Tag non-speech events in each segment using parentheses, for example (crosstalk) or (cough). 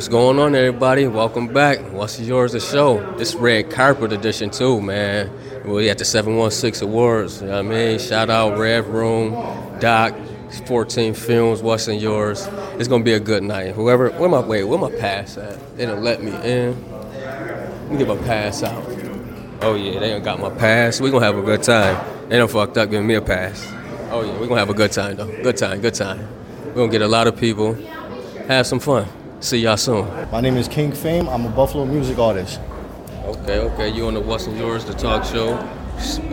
What's going on, everybody? Welcome back. What's yours the show? This red carpet edition too, man. We at the 716 Awards. You know what I mean? Shout out Red Room, Doc, 14 Films. What's in yours? It's gonna be a good night. Whoever, where my wait, where my pass at? They don't let me in. Let me give a pass out. Oh yeah, they ain't got my pass. We gonna have a good time. They don't fucked up giving me a pass. Oh yeah, we gonna have a good time though. Good time, good time. We gonna get a lot of people. Have some fun. See y'all soon. My name is King Fame. I'm a Buffalo music artist. Okay, okay. You on the What's Yours, the talk show.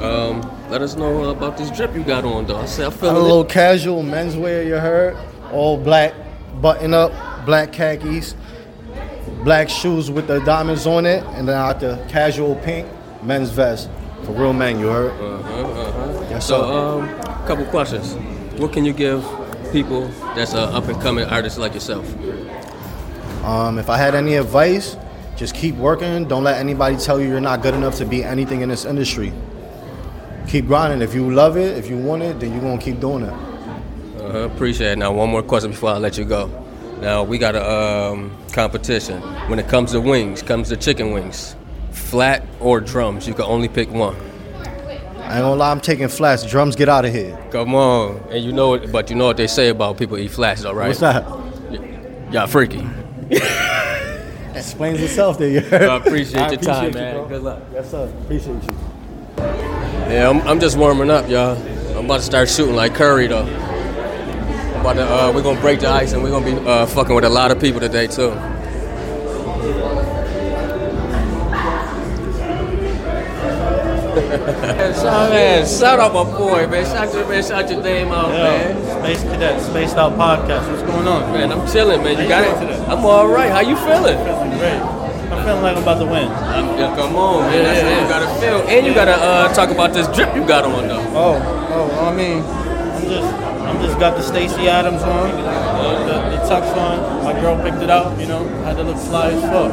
Um, let us know about this drip you got on, though. I said I feel a little casual menswear. You heard? All black, button up, black khakis, black shoes with the diamonds on it, and then out the casual pink men's vest for real men. You heard? Uh-huh, uh-huh. Yes, So, um, couple questions. What can you give people that's an up and coming artist like yourself? Um, if I had any advice, just keep working. Don't let anybody tell you you're not good enough to be anything in this industry. Keep grinding. If you love it, if you want it, then you're gonna keep doing it. Uh-huh, appreciate it. Now, one more question before I let you go. Now, we got a um, competition. When it comes to wings, comes to chicken wings, flat or drums, you can only pick one. I ain't gonna lie, I'm taking flats. Drums, get out of here. Come on. And you know it, but you know what they say about people eat flats, though, right? What's that? Y'all freaky. Explains itself there. You heard? I appreciate (laughs) I your time, you, man. bro. Good luck. Yes, sir. Appreciate you. Yeah, I'm, I'm just warming up, y'all. I'm about to start shooting like Curry, though. I'm about to, uh, we're gonna break the ice and we're gonna be uh, fucking with a lot of people today, too. Shout, man, shout out my boy, man. Shout your, man, shout your name out, man. Space Cadet, Spaced Out Podcast. What's going on? Man, I'm chilling, man. You How got you it? doing today? I'm all right. How you feeling? Feeling great. I'm feeling like I'm about to win. Yeah, come on, man. That's Yeah, how you gotta feel. And you gotta uh, talk about this drip you got on, though. Oh, oh, I mean, I'm just, I'm just got the Stacy Adams on, the, the tux on. My girl picked it out, you know. Had to look fly as fuck.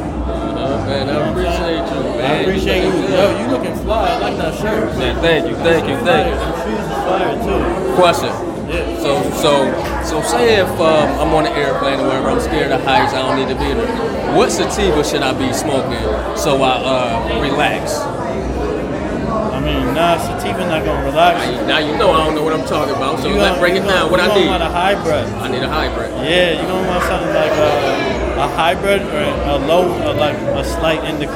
Uh, man, I appreciate you, man. I appreciate you. Yo, you looking fly. I like that shirt. Man, thank you, thank you, thank you. Them shoes is fire too. Question. Yeah. So, so, so, say if um, I'm on an airplane or wherever, I'm scared of heights, I don't need to be there. What sativa should I be smoking so I uh, relax? I mean, nah, sativa not gonna relax. Now you, now you know I don't know what I'm talking about, so You let's break it down. What I need? want a hybrid. I need a hybrid. Yeah, you don't want something like a, a hybrid or a low, or like a slight indica.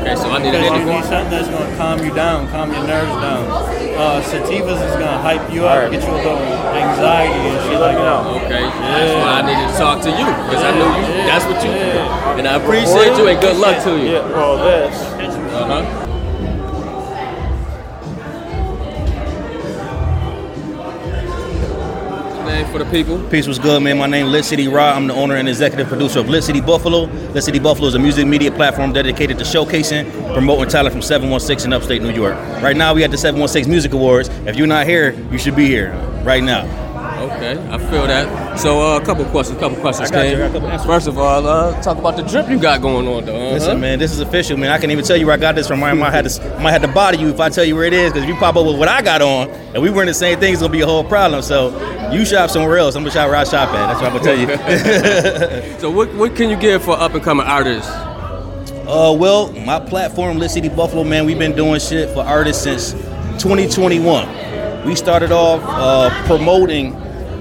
Okay, so I need an Because you need something that's gonna calm you down, calm your nerves down. Uh, sativas is gonna hype you up, get you a little anxiety and shit like that. Okay, that's why I needed to talk to you because I knew you. Yeah, That's what you. yeah. And I appreciate you and good luck to you. Yeah, well, this. Uh huh. For the people. Peace was good, man. My name is Lit City Raw. I'm the owner and executive producer of Lit City Buffalo. Lit City Buffalo is a music media platform dedicated to showcasing, promoting talent from 716 in upstate New York. Right now, we at the 716 Music Awards. If you're not here, you should be here right now. Okay, I feel that. So, uh, a couple questions, a couple questions, King. I got a couple answers. First of all, uh, talk about the drip you got going on, though. Uh-huh. Listen, man, this is official, man. I can't even tell you where I got this from. I might have to, might have to bother you if I tell you where it is, because if you pop up with what I got on and we wearing the same thing, it's gonna be a whole problem. So, you shop somewhere else. I'm gonna shop where I shop at. That's what I'm gonna tell you. (laughs) So, what what can you give for up and coming artists? Uh, well, my platform, Lit City Buffalo, man, we've been doing shit for artists since 2021. We started off uh, promoting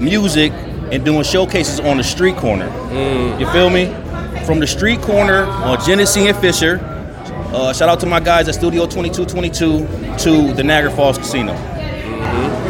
music and doing showcases on the street corner. You feel me? From the street corner on Genesee and Fisher. Uh, shout out to my guys at Studio 2222 to the Niagara Falls Casino. You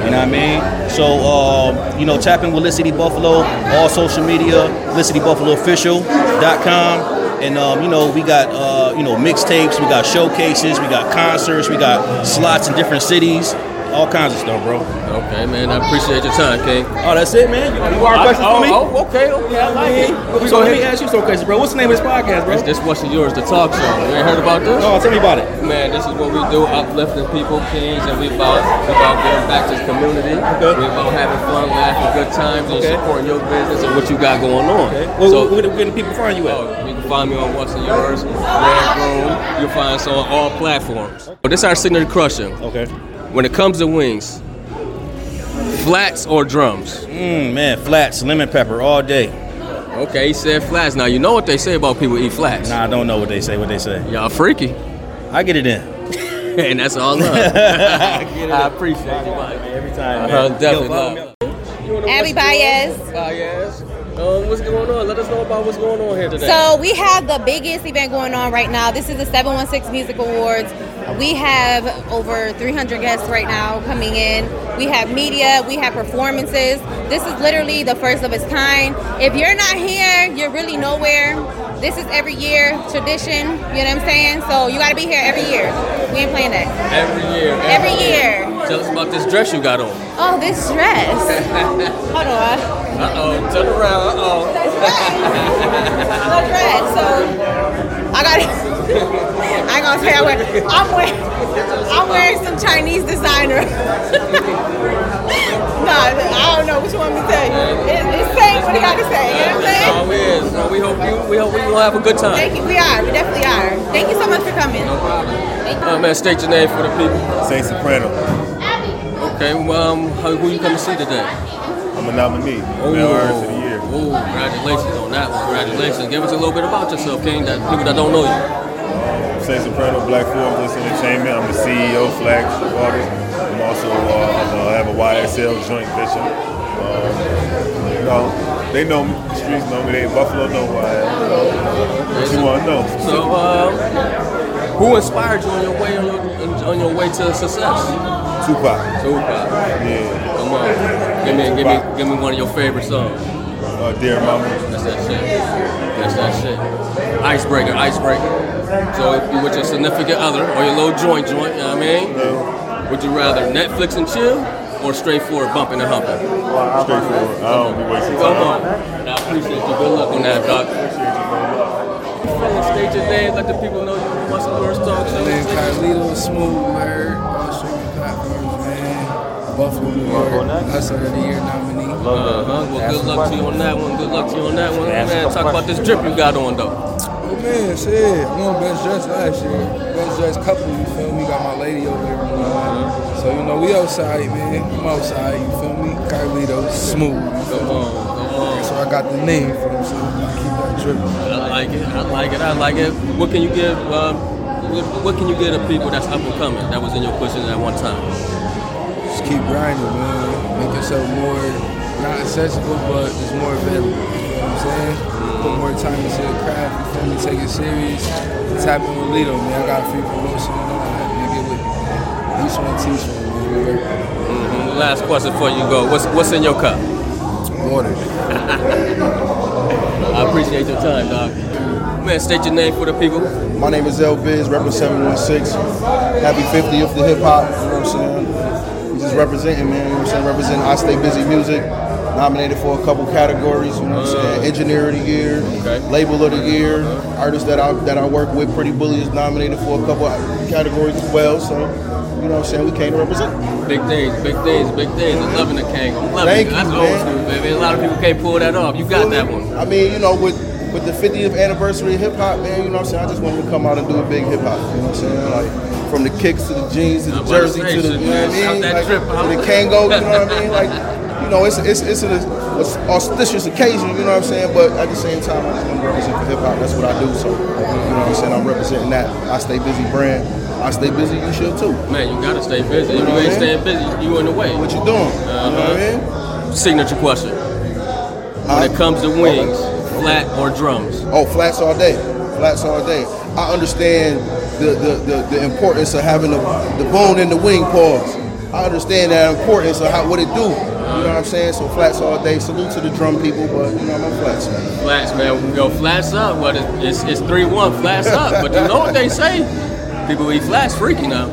know what I mean? So, uh, you know, tap in with Lit City Buffalo, all social media, LitCityBuffaloOfficial.com. And, um, you know, we got, uh, you know, mixtapes, we got showcases, we got concerts, we got slots in different cities, all kinds of stuff, bro. Okay, man, I appreciate your time, King. Oh, that's it, man? You, you got questions oh, for me? Oh, oh, okay, okay, I like it. So So, let me ask you some questions, bro. What's the name of this podcast, bro? this, this what's yours, the talk show. You ain't heard about this? Oh, tell me about it. Man, this is what we do, uplifting people, kings, and we about we about giving back to the community. Okay. We about having fun, laughing, good times, and supporting your business and what you got going on. Well, so, where, where can people find you at? oh, you can find me on What's in Yours, Red Room. You'll find us on all platforms. But this is our signature crushing. Okay. When it comes to wings, flats or drums? Mm, man, flats, lemon pepper all day. Okay, he said flats. Now you know what they say about people eat flats. Nah, I don't know what they say. What they say? Y'all freaky, I get it in. (laughs) and that's all love. (laughs) I I appreciate you, Mike. Every time, Uh, man. definitely Yo, follow me love. up. Abby Baez. Baez. Um, what's going on? Let us know about what's going on here today. So we have the biggest event going on right now. This is the 716 Music Awards. We have over 300 guests right now coming in. We have media, we have performances. This is literally the first of its kind. If you're not here, you're really nowhere. This is every year tradition, you know what I'm saying? So you gotta be here every year. We ain't playing that. every year. Every year. Tell us about this dress you got on. Oh, this dress. (laughs) Hold on. Uh oh. Turn around. Uh oh. No dress. So I got I ain't gonna say I wear I'm wearing I'm wearing some Chinese designer. (laughs) nah, I don't know what you want me to tell you. It, it's saying what he got to say, you know what I'm saying? Oh, is. Well, we hope you. We hope we gonna have a good time. Thank you. We are. We definitely are. Thank you so much for coming. No problem. Uh, man, state your name for the people. Saint Soprano. Okay. Well, um, how, who you come to see today? I'm a nominee. Male Artist of the Year. Oh, congratulations on that one. Congratulations. Give us a little bit about yourself, King. That people that don't know you. Saint Soprano, Black Bliss Entertainment. I'm the CEO, flagship artist. I'm also uh, I have a YSL joint venture. Um, you know, they know me. The streets know me. They Buffalo know who I am. What you want to know? So, uh, who inspired you on your way on your, on your way to success? Tupac. Tupac. Yeah. Come on. Give me, give me, give me one of your favorite songs. Uh, Dear Mama. That's that shit. That's that shit. Icebreaker, icebreaker. So if you with your significant other or your little joint joint, you know what I mean? No. Would you rather Netflix and chill or straightforward bumping and humping? Straightforward. I don't be wasting Come time. on. I appreciate you. Good luck on that, Doc. State your name, let the people know you want some first talk show. Man, Carlito, Smooth, Bird, all streaming platforms, man. Buffalo, New York, Hustler of the Year nominee. Uh-huh. Well, good luck to you on that one. Good luck to you on that one. Man, talk about this drip you got on, though. Oh man, shit, I'm won best dress last year. Best dress couple, you feel me? Got my lady over there. So you know we outside, man. I'm outside, you feel me? Carlito, Smooth. Come on, come on. So I got the name for them, so we keep that dripping. I like it. I like it. I like it. What can you give? Um, what, can you give to people that's up and coming that was in your position at one time? Just keep grinding, man. Make yourself more not accessible, but just more available. You know what I'm saying? Put more time into the craft. You feel me? Take it serious. Tap in with Lito, man. I got free promotion and all that. Man, get with me. Each one teach one, man. We work. Mhm. Last question before you go. What's what's in your cup? Water. (laughs) I appreciate your time, dog. Man, state your name for the people. My name is L Biz, repping 716. Happy 50th to hip hop, you know what I'm saying? We just representing, man, you know what I'm saying? Representing I Stay Busy Music. Nominated for a couple categories, you know what I'm saying? Uh, Engineer of the Year, Okay. Label of the Year, uh-huh. artist that I that I work with, Pretty Bully is nominated for a couple categories as well. So, you know what I'm saying? We came to represent. Big things, big things, big things. I'm loving the king. I'm loving Thank it. you, That's man. old school, baby. A lot of people can't pull that off. You got that one. I mean, you know, with with the 50th anniversary of hip hop, man, you know what I'm saying? I just wanted to come out and do a big hip hop. You know what I'm saying? Like from the kicks to the jeans to the jersey to the you know what I mean? Like, drip, to out. the Kangol, you know what I mean? Like, you know, it's it's it's an auspicious occasion, you know what I'm saying? But at the same time, I just want to represent for hip hop. That's what I do. So, you know what I'm saying? I'm representing that. I stay busy brand. I stay busy. You should too. Man, you gotta stay busy. If you ain't staying busy, you in the way. What you doing? You know what I uh-huh. mean? Signature question. When it comes to wings, flat or drums? Oh, flats all day. Flats all day. I understand the, the, the, the importance of having the, the bone in the wing pause. I understand that importance of how what it do. You know what I'm saying? So flats all day. Salute to the drum people, but you know I'm flats, man. Flats, man. We go flats up. But it's it's three one flats up. But you know what they say? People eat flats freaky now.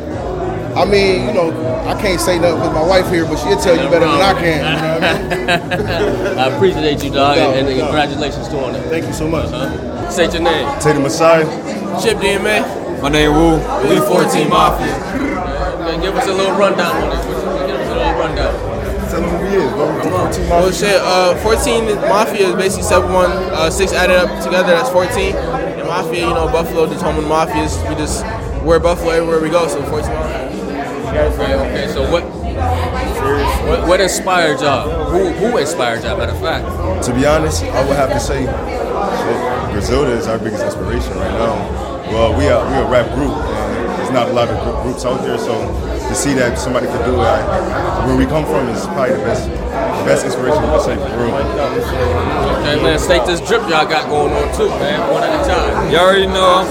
I mean, you know, I can't say nothing with my wife here, but she'll tell you better than I can. You know what I mean? (laughs) I appreciate you, dog, No and, and no congratulations to on it. Thank you so much. Uh, say your name. Tay the Messiah. Chip DMA. My name Wu. We 14 Mafia. Okay, give us a little rundown on it. Give us a little rundown. Tell them who he is, bro. Come on. Well, shit, uh, 14 Mafia is basically 7 1, uh, 6 added up together, that's 14. And Mafia, you know, Buffalo, just home of the Mafias. We just wear Buffalo everywhere we go, so 14 Mafia. Okay, okay. So what? What, what inspired y'all? Who, who inspired y'all, matter of fact? To be honest, I would have to say shit, Griselda is our biggest inspiration right now. Well, we are we are a rap group, and there's not a lot of gr- groups out there, so to see that somebody could do it, I, where we come from is probably the best the best inspiration we can say for real. Okay, man, state this drip y'all got going on too, man, one at a time. You all already know I'm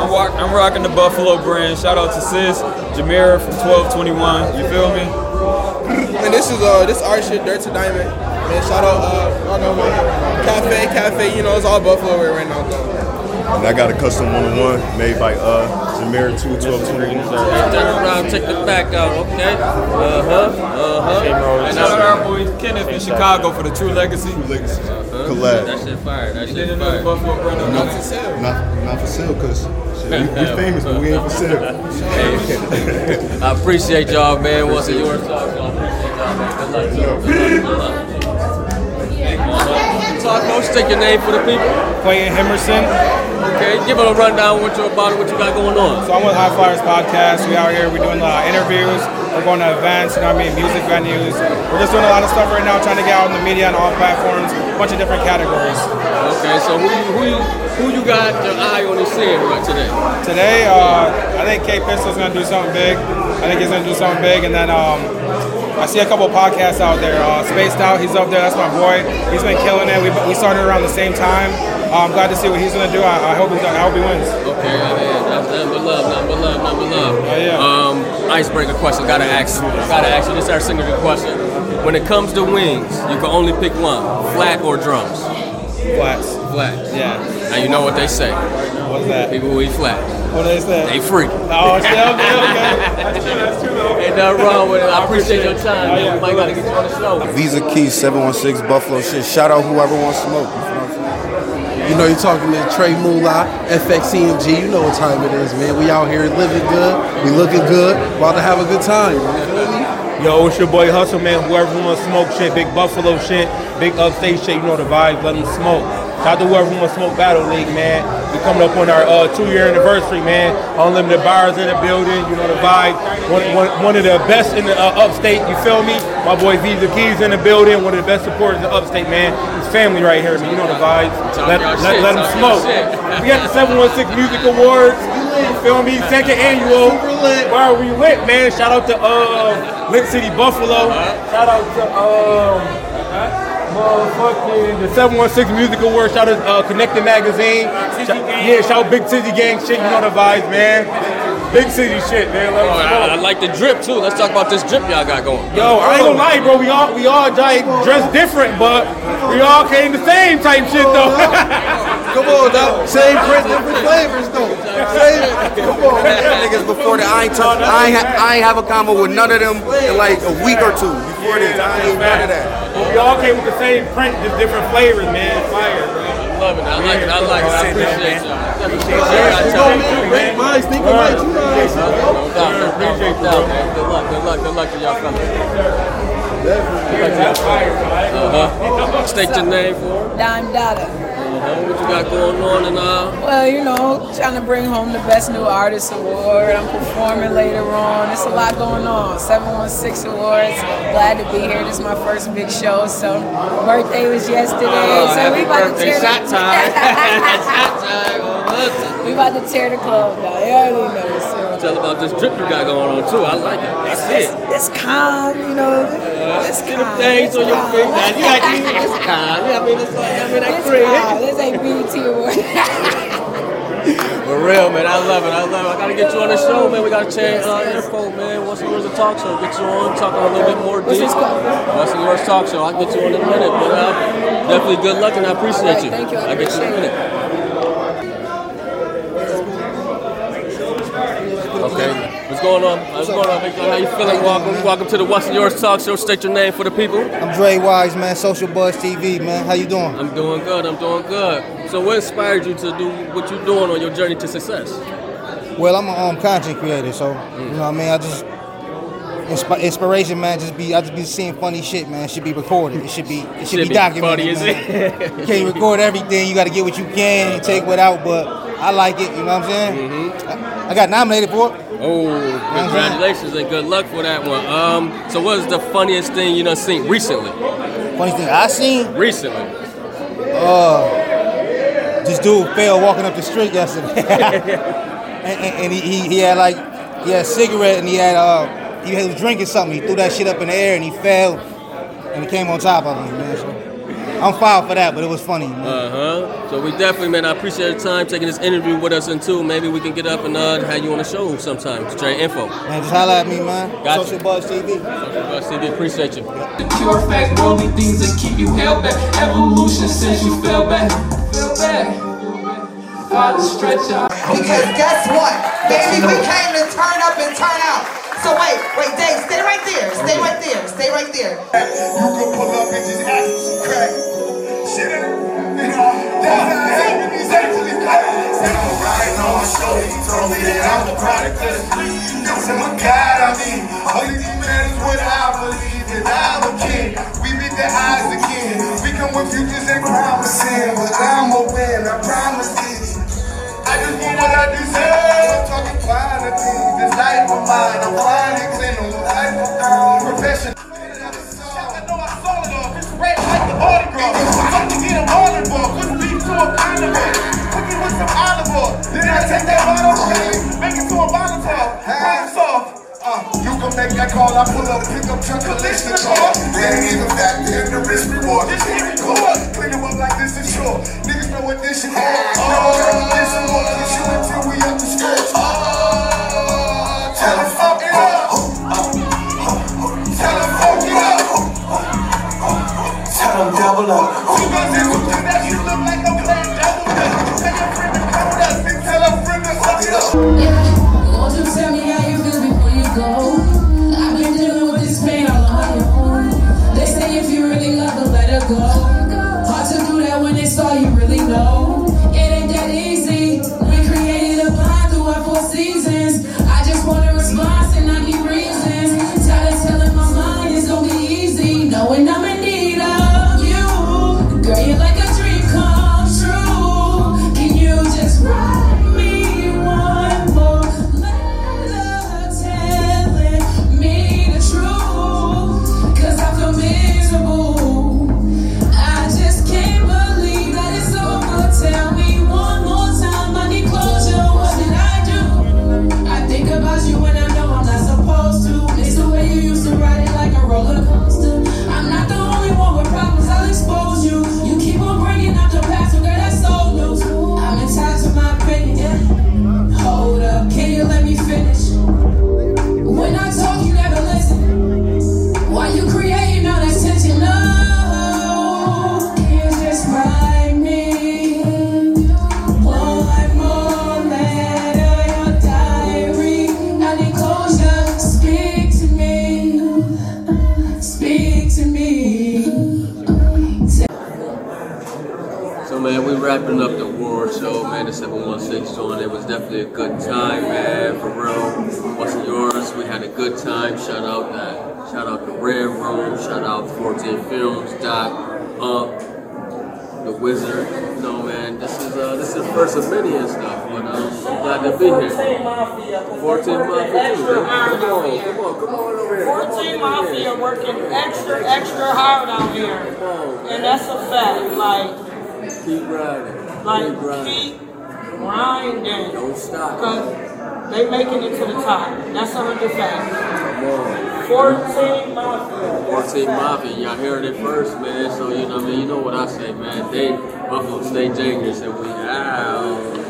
I'm, rock, I'm rocking the Buffalo brand. Shout out to Sis, Jamira from 1221. You feel me? And this is uh this our shit, Dirt to Diamond. Man, shout out uh I know man, Cafe, Cafe, you know, it's all Buffalo right now though. And I got a custom one on one made by uh Jameer two twelve twenty. Turn around, take the back out, okay? Uh huh, uh huh. And shout out our boy Kenneth in Chicago for the True Legacy. That Collab. shit fire, that shit then another fire. Buffalo brand on Not, Not for sale. not, not for sale, cause shit, we, we (laughs) famous, but we ain't for sale. I appreciate y'all, man. Once a yours talk, y'all. Appreciate y'all, man. Good luck, to you. Good luck, good luck. Talk, coach, take your name for the people. Clayton Hemerson. Okay, give them a rundown what you about it, what you got going on. So I'm with High Flyers Podcast. We out here, we're doing uh, interviews, we're going to events, you know what I mean, music venues. We're just doing a lot of stuff right now, trying to get out in the media and all platforms, a bunch of different categories. Okay, so who you, who you, who you got your eye on and seeing right today? Today, uh, I think K Pistol's gonna do something big. I think he's gonna do something big, and then um, I see a couple podcasts out there. Uh, Spaced Out, he's up there. That's my boy. He's been killing it. We, we started around the same time. Uh, I'm glad to see what he's gonna do. I, I hope he I hope he wins. Okay, I mean, nothing but love, nothing but love, nothing but love. Oh, yeah. Um, icebreaker question, gotta ask, gotta ask you. This is our signature question. When it comes to wings, you can only pick one: flat or drums. Flats. Flat. Yeah. Now you know what they say. What's that? People who eat flat, What did they say? they free. Oh, shit, okay, okay. That's true, that's true, though. Ain't nothing wrong with it. I appreciate your time. Oh, yeah, We might gotta get you on the show. Visa Key 716 Buffalo shit. Shout out whoever wants smoke. You know, you're talking to Trey Moolah, FXCMG. You know what time it is, man. We out here living good. We looking good. About to have a good time. Yo, it's your boy Hustle, man. Whoever wants smoke shit, big Buffalo shit, big upstate shit, you know the vibes, let them smoke. Shout out to whoever wants smoke Battle League, man. We coming up on our uh, two-year anniversary, man. Unlimited bars in the building, you know the vibe. One, one, one of the best in the uh, upstate, you feel me? My boy Visa Keys in the building, one of the best supporters in the upstate, man. It's family right here, man. You know the vibes. Let, let, let them smoke. We got the 716 Music Awards. You feel me? Second annual. Wow, we lit, man. Shout out to uh, Lit City Buffalo. Shout out to um, motherfucking the 716 Music Awards. Shout out to uh, Connected Magazine. Yeah, shout out Big City Gang shit. You know the vibes, man. Big city shit, man. Let Oh, 'em I, I like the drip too. Let's talk about this drip y'all got going. Yo, I ain't gonna lie, bro. We all we all like, dressed different, but we all came the same type shit though. Come on, dog. (laughs) Same print, different flavors, though. Same. Come on. Niggas before that, I ain't, touch, I, ain't ha- I ain't have a combo with none of them in like a week or two before this. I ain't none of that. we all came with the same print, just different flavors, man. Fire, bro. Love it. I like it. I like it. I appreciate y'all. Appreciate Go, y'all. man. Great minds think alike. You know what I'm saying? No doubt, no doubt, man. Good luck, good luck, good luck to y'all fellas. Good luck to y'all. Uh-huh. State your name for it. Dime Dollar. Uh-huh. What you got going on and uh Well, you know, trying to bring home the Best New Artist Award. I'm performing later on. It's a lot going on. 716 Awards. Glad to be here. This is my first big show. So, birthday was yesterday. Oh, so we about birthday. to tear Shot the, time. (laughs) Shot time. We about to tear the club down. You already know. Tell about this drip you got going on too. I like it. That's it. It's, it's calm, you know. It's Get them calm. things on your calm. fingers. You got these. It's calm. Yeah, I mean, it's like, I mean, I It's agree. calm. This ain't BET Award. For real, man. I love it. I love it. I gotta get you on the show, man. We gotta change uh, info, man. What's yours a talk show? Get you on, talk a little bit more What's deep. this called? What's yours talk show? I'll get you on in a minute, but uh, definitely good luck and I appreciate you. Thank you. I I'll get you in a minute. Okay, what's going on? What's going on, Victor? How you feeling? Welcome, welcome to the What's Yours Talk Show. State your name for the people. I'm Dre Wise, man. Social Buzz TV, man. How you doing? I'm doing good. I'm doing good. So, what inspired you to do what you're doing on your journey to success? Well, I'm a um, content creator, so you know what I mean. I just inspi- inspiration, man. Just be I just be seeing funny shit, man. It should be recorded. It should be it should, Should be be documented. funny, is man. it? (laughs) you can't record everything. You got to get what you can and take what out. But I like it. You know what I'm saying? Mm-hmm. I, I got nominated for it. Oh, congratulations and good luck for that one. Um, so what is the funniest thing you done seen recently? Funny thing I seen? Recently. Uh, this dude fell walking up the street yesterday, (laughs) and, and, and he, he, he had like he had a cigarette and he had uh he was drinking something. He threw that shit up in the air and he fell, and he came on top of him, man. So I'm filed for that, but it was funny. Uh huh. So we definitely, man, I appreciate your time taking this interview with us, and too, maybe we can get up and uh, have you on the show sometime to trade info. Man, just holla at me, man. Got Social Buzz TV. Social Buzz TV, appreciate you. The pure fact, worldly things that keep you held back. Evolution since you fell back. Fell back. Father stretch out. Because guess what? Baby, we came to turn up and turn out. So wait, wait, Dave, stay right there. Stay right there. Stay right there. You can pull up and just ask for some crack. Shit, actually black. Said I'm on my told me that I'm the product of the. You what I believe that I'm. We the again. We come with futures and but I'm win. I promise. I just what I deserve. Talking finer take that bottle make it to a Molotov. Burn soft. Uh, you can make that call. I pull up, pick up your collection car. They ain't even factor in the risk reward. Just hit record. Clean them up like this is sure. Niggas know what this shit for. Oh, this is what we shoot until we up the stretch. Oh, tell them fuck it up. Tell them fuck it up. Tell them double up. Two guns in two that you look like no plan double up. Tell your friend friend out 14 Films. Doc. Up. The Wizard. You know, man. This is uh, this is first of many and stuff. But um, I'm glad to be here. 14 Mafia. 14 Mafia. Come on, come on, come on over here. 14 Mafia working extra, extra hard out here. And that's a fact. Like, Keep riding. like Keep riding. keep grinding. Don't stop. Because they making it to the top. That's a hundred fact. Come on. 14 Mafia. 14 Mafia, y'all heard it first, man. So, you know what I mean? You know what I say, man. They, Buffalo State Juniors, and we out.